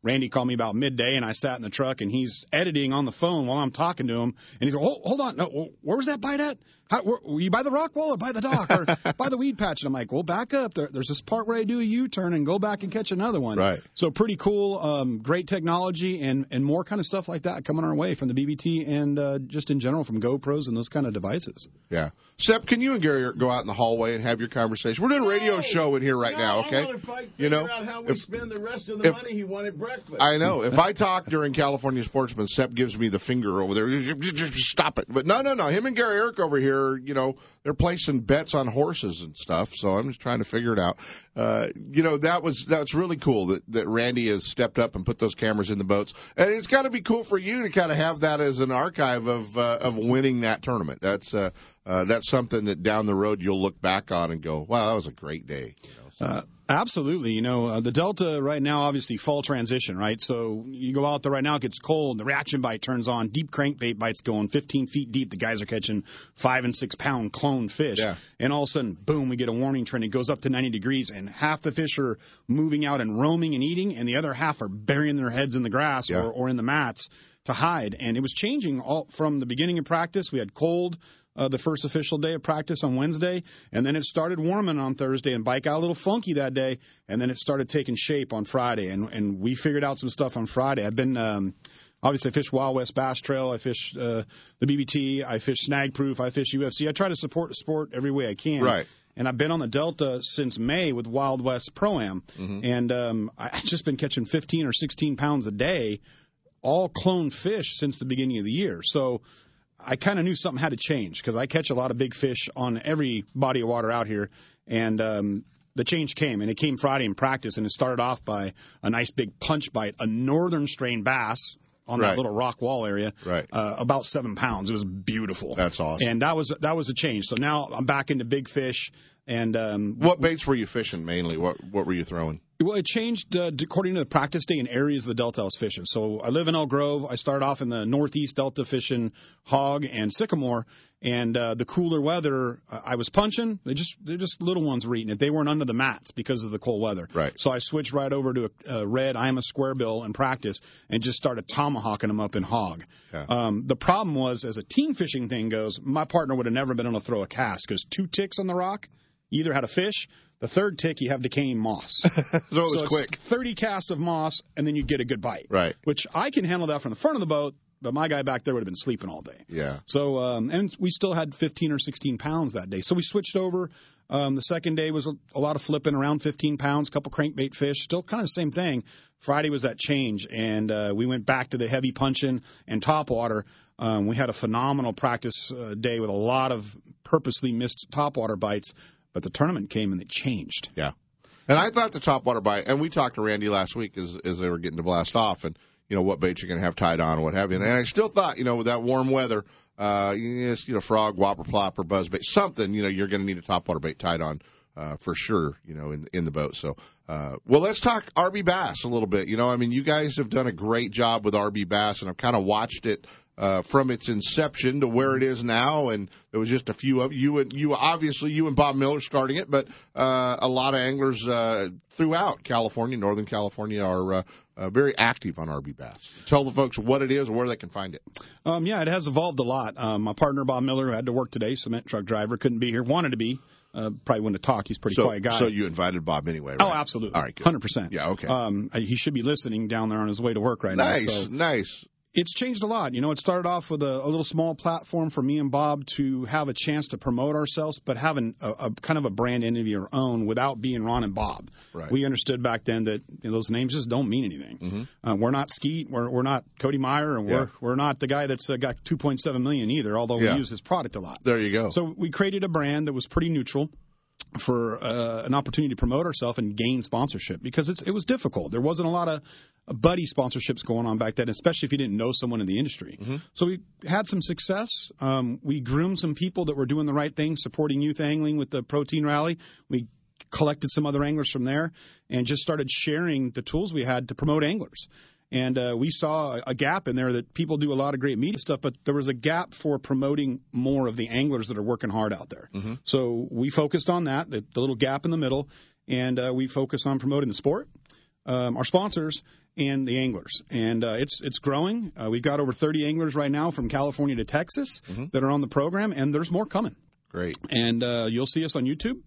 Randy called me about midday, and I sat in the truck, and he's editing on the phone while I'm talking to him, and he's like, hold, hold on, no, where was that bite at? How, where, were you by the rock wall or by the dock or [LAUGHS] by the weed patch? And I'm like, well, back up. There, there's this part where I do a U-turn and go back and catch another one. Right. So pretty cool. Um, great technology and and more kind of stuff like that coming our way from the BBT and uh, just in general from GoPros and those kind of devices. Yeah. Sep, can you and Gary go out in the hallway and have your conversation? We're doing a radio show in here right now, okay? I want to fight, you know, out how we if- spend the rest of the if- money he wanted I know. If I talk during California Sportsman, Sep gives me the finger over there. Just stop it. But no, no, no. Him and Gary Eric over here, you know, they're placing bets on horses and stuff. So I'm just trying to figure it out. Uh, you know, that was that's really cool that that Randy has stepped up and put those cameras in the boats. And it's got to be cool for you to kind of have that as an archive of uh, of winning that tournament. That's uh, uh, that's something that down the road you'll look back on and go, wow, that was a great day. You know, so. Uh, absolutely. You know, uh, the Delta right now, obviously fall transition, right? So you go out there right now, it gets cold, the reaction bite turns on, deep crankbait bites going 15 feet deep. The guys are catching five and six pound clone fish. Yeah. And all of a sudden, boom, we get a warning trend. It goes up to 90 degrees and half the fish are moving out and roaming and eating and the other half are burying their heads in the grass Yeah. or, or in the mats to hide. And it was changing all from the beginning of practice. We had cold uh, the first official day of practice on Wednesday, and then it started warming on Thursday, and bike got a little funky that day, and then it started taking shape on Friday, and and we figured out some stuff on Friday. I've been um, obviously I fish Wild West Bass Trail, I fish uh, the BBT, I fish Snag Proof, I fish UFC. I try to support the sport every way I can. Right. And I've been on the Delta since May with Wild West Pro Am, and um, I've just been catching 15 or 16 pounds a day, all clone fish since the beginning of the year. So I kind of knew something had to change because I catch a lot of big fish on every body of water out here, and um, the change came, and it came Friday in practice, and it started off by a nice big punch bite, a northern strain bass on Right. that little rock wall area, Right. uh, about seven pounds. It was beautiful. That's awesome. And that was that was a change. So now I'm back into big fish, and um, What baits were you fishing mainly? What what were you throwing? well, it changed uh, according to the practice day and areas of the Delta I was fishing. So I live in Elk Grove. I started off in the northeast Delta fishing hog and sycamore, and uh, the cooler weather, uh, I was punching. They just they're just little ones were eating it. They weren't under the mats because of the cold weather. Right. So I switched right over to a, a red I am a square bill in practice and just started tomahawking them up in hog. Yeah. Um, the problem was, as a team fishing thing goes, my partner would have never been able to throw a cast because two ticks on the rock, you either had a fish. The third tick, you have decaying moss. [LAUGHS] So it was So quick. 30 casts of moss, and then you get a good bite. Right. Which I can handle that from the front of the boat, but my guy back there would have been sleeping all day. Yeah. So, um, and we still had 15 or 16 pounds that day. So we switched over. Um, the second day was a, a lot of flipping around 15 pounds, couple crankbait fish, still kind of the same thing. Friday was that change, and uh, we went back to the heavy punching and top water. Um, we had a phenomenal practice uh, day with a lot of purposely missed top water bites, but the tournament came and it changed. Yeah. And I thought the top water bite, and we talked to Randy last week as as they were getting to blast off, and you know what baits you're going to have tied on, and what have you. And I still thought, you know, with that warm weather, uh, you know, frog, whopper, plopper, buzz bait, something, you know, you're going to need a top water bait tied on. Uh, for sure, you know, in in the boat. So, uh, well, let's talk RB Bass a little bit. You know, I mean, you guys have done a great job with RB Bass, and I've kind of watched it uh, from its inception to where it is now. And there was just a few of you and you, obviously, you and Bob Miller starting it, but uh, a lot of anglers uh, throughout California, Northern California, are uh, uh, very active on RB Bass. Tell the folks what it is, where they can find it. Um, yeah, it has evolved a lot. Um, my partner Bob Miller, who had to work today, cement truck driver, couldn't be here. Wanted to be, uh, probably wouldn't have talked. He's a pretty so, quiet guy. so you invited Bob anyway, right? Oh, absolutely. All right, good. hundred percent. Yeah, okay. Um, he should be listening down there on his way to work right now. nice, So nice. It's changed a lot. You know, it started off with a, a little small platform for me and Bob to have a chance to promote ourselves, but having a, a kind of a brand entity of your own without being Ron and Bob. Right. We understood back then that you know, those names just don't mean anything. Mm-hmm. Uh, we're not Skeet, we're, we're not Cody Meyer, and we're Yeah. we're not the guy that's uh, got 2.7 million either. Although Yeah. we use his product a lot. There you go. So we created a brand that was pretty neutral for uh, an opportunity to promote ourselves and gain sponsorship because it's, it was difficult. There wasn't a lot of uh, buddy sponsorships going on back then, especially if you didn't know someone in the industry. So we had some success. Um, we groomed some people that were doing the right thing, supporting youth angling with the protein rally. We collected some other anglers from there and just started sharing the tools we had to promote anglers. And uh, we saw a gap in there that people do a lot of great media stuff, but there was a gap for promoting more of the anglers that are working hard out there. So we focused on that, the, the little gap in the middle, and uh, we focused on promoting the sport, um, our sponsors, and the anglers. And uh, it's it's growing. Uh, we've got over 30 anglers right now from California to Texas that are on the program, and there's more coming. Great. And uh, you'll see us on YouTube,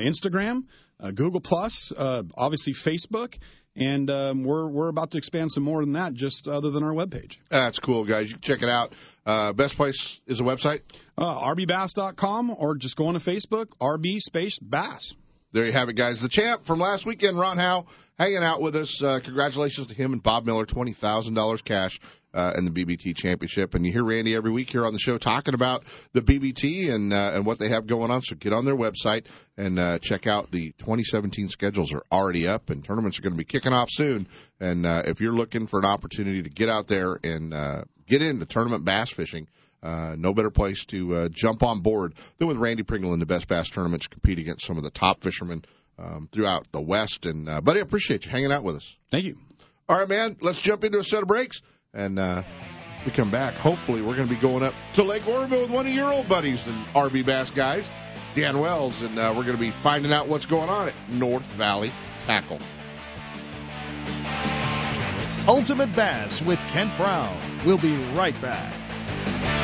Instagram, uh, Google Plus, uh, obviously Facebook, and um, we're we're about to expand some more than that, just other than our webpage. That's cool, guys. You can check it out. Uh, best place is a website. Uh, rbbass.com or just go on to Facebook, RB space bass. There you have it, guys. The champ from last weekend, Ron Howe, hanging out with us. Uh, congratulations to him and Bob Miller, twenty thousand dollars cash uh, in the BBT championship. And you hear Randy every week here on the show talking about the BBT and uh, and what they have going on. So get on their website and uh, check out the 2017 schedules are already up, and tournaments are going to be kicking off soon. And uh, if you're looking for an opportunity to get out there and uh, get into tournament bass fishing. Uh, no better place to uh, jump on board than with Randy Pringle in the Best Bass tournaments, compete against some of the top fishermen um, throughout the West. And uh, buddy, I appreciate you hanging out with us. Thank you. All right, man. Let's jump into a set of breaks, and uh, we come back. Hopefully, we're going to be going up to Lake Oroville with one of your old buddies, the RB Bass guys, Dan Wells, and uh, we're going to be finding out what's going on at North Valley Tackle. Ultimate Bass with Kent Brown. We'll be right back.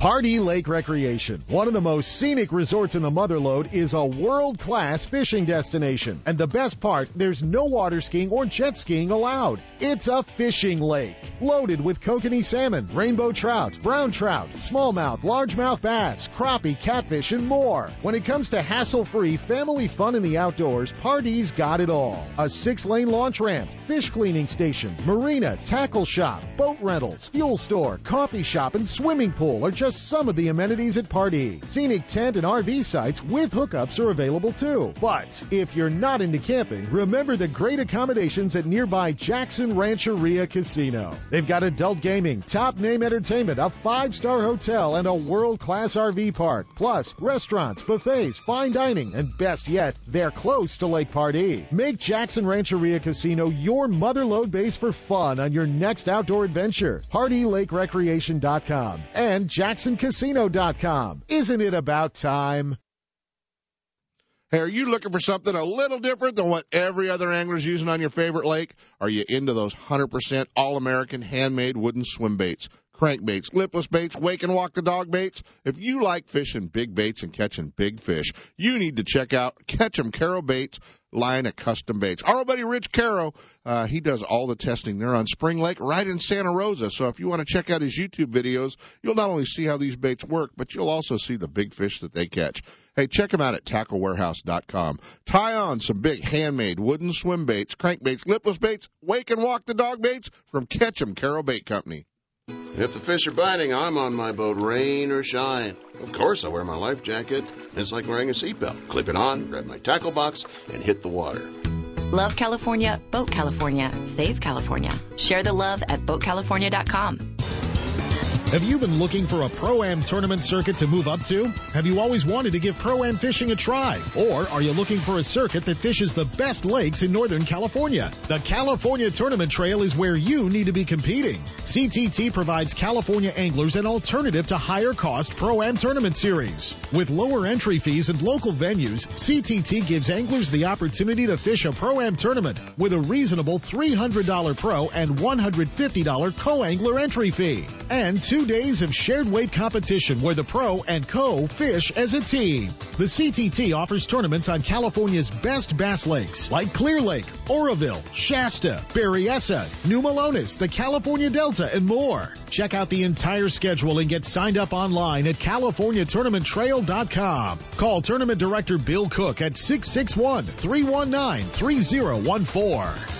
Pardee Lake Recreation, one of the most scenic resorts in the Motherlode, is a world-class fishing destination. And the best part, there's no water skiing or jet skiing allowed. It's a fishing lake, loaded with kokanee salmon, rainbow trout, brown trout, smallmouth, largemouth bass, crappie, catfish, and more. When it comes to hassle-free family fun in the outdoors, Pardee's got it all. A six-lane launch ramp, fish cleaning station, marina, tackle shop, boat rentals, fuel store, coffee shop, and swimming pool are just some of the amenities at Pardee. Scenic tent and RV sites with hookups are available too. But if you're not into camping, remember the great accommodations at nearby Jackson Rancheria Casino. They've got adult gaming, top name entertainment, a five-star hotel, and a world-class RV park. Plus, restaurants, buffets, fine dining, and best yet, they're close to Lake Pardee. Make Jackson Rancheria Casino your motherlode base for fun on your next outdoor adventure. PardeeLakeRecreation.com and JacksonCasino.com. Isn't it about time? Hey, are you looking for something a little different than what every other angler's using on your favorite lake? Are you into those 100% all-American handmade wooden swim baits, crankbaits, lipless baits, wake and walk the dog baits? If you like fishing big baits and catching big fish, you need to check out Catch 'em Caro Baits line of custom baits. Our buddy Rich Caro, uh, he does all the testing there on Spring Lake right in Santa Rosa. So if you want to check out his YouTube videos, you'll not only see how these baits work, but you'll also see the big fish that they catch. Hey, check him out at tacklewarehouse.com. Tie on some big handmade wooden swim baits, crankbaits, lipless baits, wake and walk the dog baits from Catch 'em Caro Bait Company. If the fish are biting, I'm on my boat, rain or shine. Of course, I wear my life jacket. It's like wearing a seatbelt. Clip it on, grab my tackle box, and hit the water. Love California, Boat California, Save California. Share the love at BoatCalifornia.com. Have you been looking for a Pro-Am tournament circuit to move up to? Have you always wanted to give Pro-Am fishing a try? Or are you looking for a circuit that fishes the best lakes in Northern California? The California Tournament Trail is where you need to be competing. CTT provides California anglers an alternative to higher cost Pro-Am tournament series. With lower entry fees and local venues, CTT gives anglers the opportunity to fish a Pro-Am tournament with a reasonable $300 pro and $150 co-angler entry fee. And two days of shared weight competition where the pro and co fish as a team. The CTT offers tournaments on California's best bass lakes like Clear Lake, Oroville, Shasta, Berryessa, New Melones, the California Delta, and more. Check out the entire schedule and get signed up online at CaliforniaTournamentTrail.com. Call Tournament Director Bill Cook at 661 319 3014.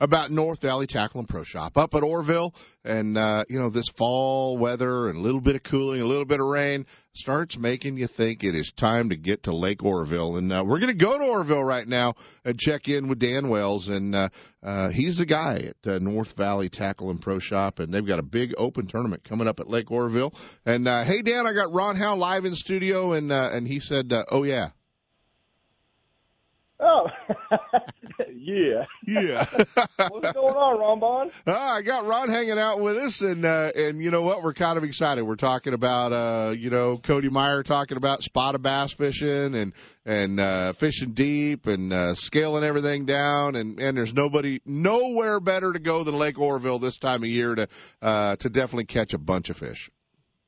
about North Valley Tackle and Pro Shop up at Oroville. And, uh, you know, this fall weather and a little bit of cooling, a little bit of rain starts making you think it is time to get to Lake Oroville. And, uh, we're going to go to Oroville right now and check in with Dan Wells. And, uh, uh, he's the guy at uh, North Valley Tackle and Pro Shop. And they've got a big open tournament coming up at Lake Oroville. And, uh, hey, Dan, I got Ron Howe live in studio and, uh, and he said, uh, oh yeah. Oh, [LAUGHS] yeah. Yeah. [LAUGHS] What's going on, Ron Bond? Ah, I got Ron hanging out with us, and uh, and you know what? We're kind of excited. We're talking about uh, you know Cody Meyer talking about spotted bass fishing and and uh, fishing deep and uh, scaling everything down, and and there's nobody nowhere better to go than Lake Oroville this time of year to uh, to definitely catch a bunch of fish.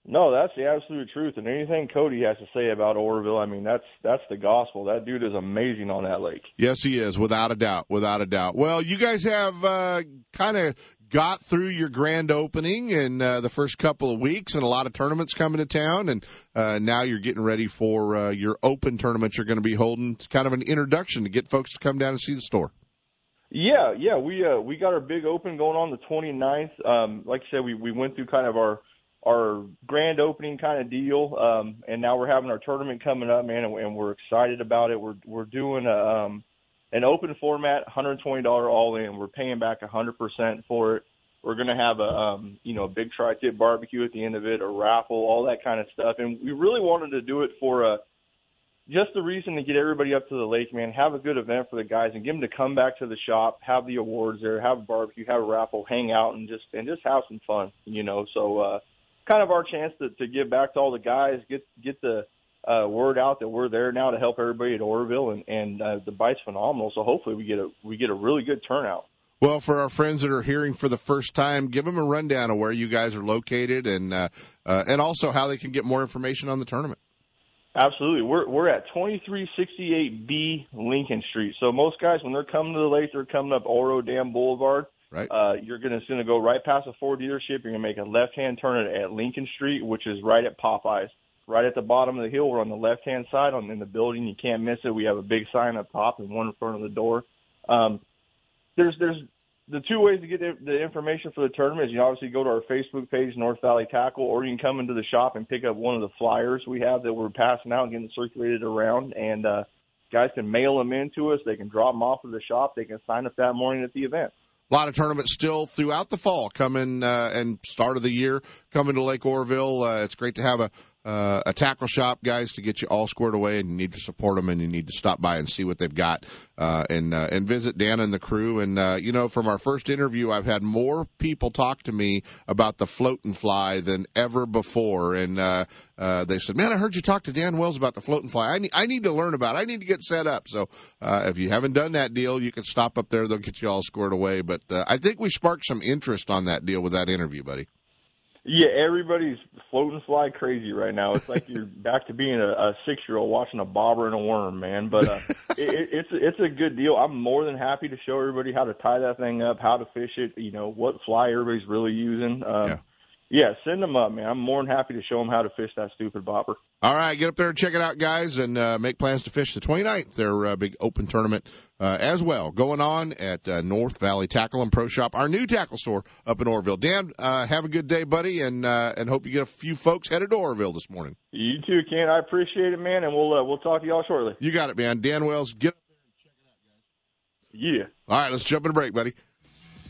No, that's the absolute truth. And anything Cody has to say about Oroville, I mean, that's that's the gospel. That dude is amazing on that lake. Yes, he is, without a doubt, without a doubt. Well, you guys have uh, kind of got through your grand opening in uh, the first couple of weeks, and a lot of tournaments coming to town, and uh, now you're getting ready for uh, your open tournament you're going to be holding. It's kind of an introduction to get folks to come down and see the store. Yeah, yeah, we uh, we got our big open going on the 29th. Um, like I said, we we went through kind of our our grand opening kind of deal. Um, and now we're having our tournament coming up, man, and, and we're excited about it. We're we're doing a, um, an open format, $120 all in. We're paying back 100% for it. We're gonna have a um, you know a big tri-tip barbecue at the end of it, a raffle, all that kind of stuff. And we really wanted to do it for a just the reason to get everybody up to the lake, man. Have a good event for the guys and get them to come back to the shop, have the awards there, have a barbecue, have a raffle, hang out, and just and just have some fun, you know. So. uh kind of our chance to, to give back to all the guys, get get the uh, word out that we're there now to help everybody at Oroville, and and uh, the bite's phenomenal. So hopefully we get a we get a really good turnout. Well, for our friends that are hearing for the first time, give them a rundown of where you guys are located, and uh, uh, and also how they can get more information on the tournament. Absolutely, we're we're at 2368B Lincoln Street. So most guys, when they're coming to the lake, they're coming up Oro Dam Boulevard. Right. Uh, you're going to gonna go right past the Ford dealership. You're going to make a left-hand turn at, at Lincoln Street, which is right at Popeyes. Right at the bottom of the hill, we're on the left-hand side on in the building. You can't miss it. We have a big sign up top and one in front of the door. Um, there's there's the two ways to get the information for the tournament is you obviously go to our Facebook page, North Valley Tackle, or you can come into the shop and pick up one of the flyers we have that we're passing out and getting circulated around. And uh, guys can mail them in to us. They can drop them off at the shop. They can sign up that morning at the event a lot of tournaments still throughout the fall coming uh, and start of the year coming to Lake Oroville. Uh, it's great to have a, uh, a tackle shop, guys, to get you all squared away, and you need to support them, and you need to stop by and see what they've got, uh, and uh, and visit Dan and the crew. And uh, you know, from our first interview, I've had more people talk to me about the float and fly than ever before, and uh, uh, they said, "Man, I heard you talk to Dan Wells about the float and fly. I need I need to learn about. it. I need to get set up." So uh, if you haven't done that deal, you can stop up there. They'll get you all squared away. But uh, I think we sparked some interest on that deal with that interview, buddy. Yeah, everybody's floating fly crazy right now. It's like you're [LAUGHS] back to being a, a six year old watching a bobber and a worm, man. But uh, [LAUGHS] it, it's it's a good deal. I'm more than happy to show everybody how to tie that thing up, how to fish it. You know what fly everybody's really using. Um, yeah. Yeah, send them up, man. I'm more than happy to show them how to fish that stupid bobber. All right, get up there and check it out, guys, and uh, make plans to fish the 29th, their uh, big open tournament uh, as well, going on at uh, North Valley Tackle and Pro Shop, our new tackle store up in Oroville. Dan, uh, have a good day, buddy, and uh, and hope you get a few folks headed to Oroville this morning. You too, Ken. I appreciate it, man, and we'll uh, we'll talk to y'all shortly. You got it, man. Dan Wells, get up there and check it out, guys. Yeah. All right, let's jump in a break, buddy.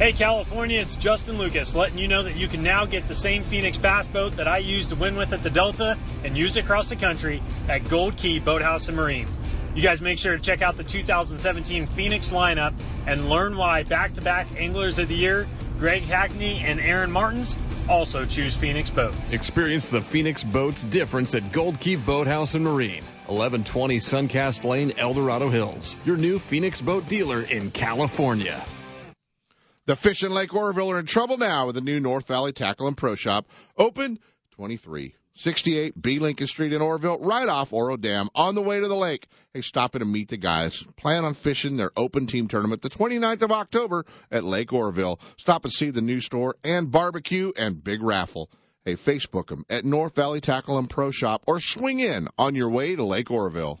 Hey California, it's Justin Lucas letting you know that you can now get the same Phoenix Bass boat that I used to win with at the Delta and use across the country at Gold Key Boathouse and Marine. You guys make sure to check out the 2017 Phoenix lineup and learn why back-to-back Anglers of the Year, Greg Hackney and Aaron Martens, also choose Phoenix boats. Experience the Phoenix boats difference at Gold Key Boathouse and Marine, 1120 Suncast Lane, El Dorado Hills. Your new Phoenix boat dealer in California. The Fish in Lake Oroville are in trouble now with the new North Valley Tackle and Pro Shop. Open 2368 B Lincoln Street in Oroville, right off Oro Dam, on the way to the lake. Hey, stop in and meet the guys. Plan on fishing their open team tournament the 29th of October at Lake Oroville. Stop and see the new store and barbecue and big raffle. Hey, Facebook them at North Valley Tackle and Pro Shop or swing in on your way to Lake Oroville.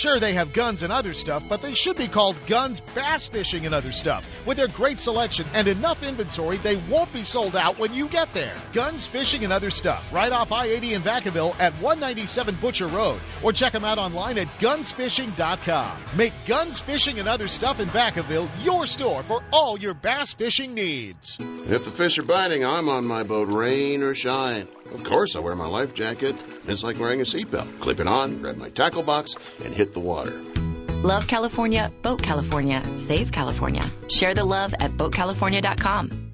Sure, they have guns and other stuff, but they should be called Guns Bass Fishing and Other Stuff. With their great selection and enough inventory, they won't be sold out when you get there. Guns Fishing and Other Stuff, right off I 80 in Vacaville at 197 Butcher Road, or check them out online at gunsfishing.com. Make Guns Fishing and Other Stuff in Vacaville your store for all your bass fishing needs. If the fish are biting, I'm on my boat, rain or shine. Of course, I wear my life jacket. It's like wearing a seatbelt. Clip it on, grab my tackle box, and hit the water. Love California, Boat California, Save California. Share the love at BoatCalifornia.com.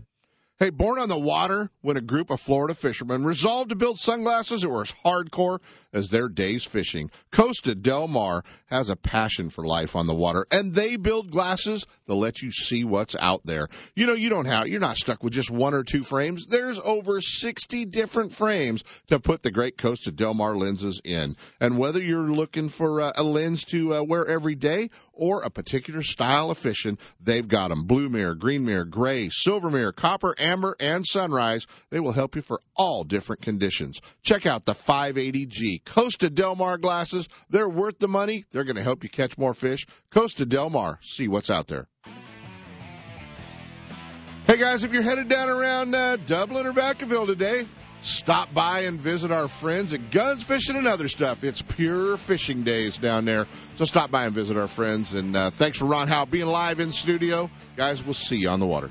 Hey, born on the water when a group of Florida fishermen resolved to build sunglasses that were as hardcore as their days fishing. Costa Del Mar has a passion for life on the water, and they build glasses that let you see what's out there. You know, you don't have, you're not stuck with just one or two frames. There's over 60 different frames to put the great Costa Del Mar lenses in. And whether you're looking for uh, a lens to uh, wear every day or a particular style of fishing, they've got them. Blue mirror, green mirror, gray, silver mirror, copper, amber, and sunrise. They will help you for all different conditions. Check out the 580G Costa Del Mar glasses. They're worth the money. They're going to help you catch more fish. Costa Del Mar. See what's out there. Hey guys, if you're headed down around uh, Dublin or Vacaville today, stop by and visit our friends at Guns Fishing and Other Stuff. It's pure fishing days down there. So stop by and visit our friends. And uh, thanks for Ron Howe being live in studio. Guys, we'll see you on the water.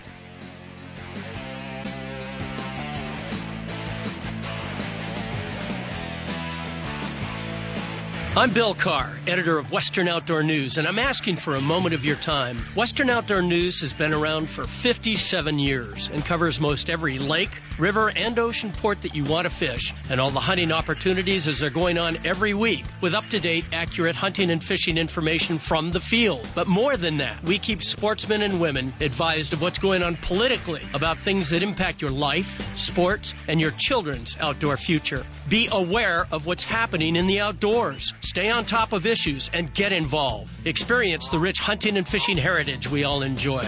I'm Bill Carr, editor of Western Outdoor News, and I'm asking for a moment of your time. Western Outdoor News has been around for 57 years and covers most every lake, river, and ocean port that you want to fish, and all the hunting opportunities as they're going on every week with up to date, accurate hunting and fishing information from the field. But more than that, we keep sportsmen and women advised of what's going on politically about things that impact your life, sports, and your children's outdoor future. Be aware of what's happening in the outdoors. Stay on top of issues and get involved. Experience the rich hunting and fishing heritage we all enjoy.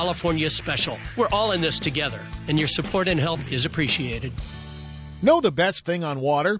California special. We're all in this together, and your support and help is appreciated. Know the best thing on water?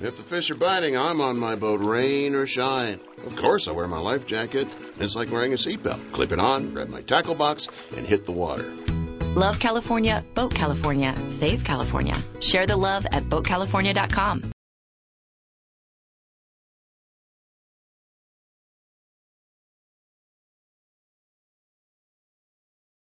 If the fish are biting, I'm on my boat, rain or shine. Of course, I wear my life jacket. It's like wearing a seatbelt. Clip it on, grab my tackle box, and hit the water. Love California, Boat California, Save California. Share the love at BoatCalifornia.com.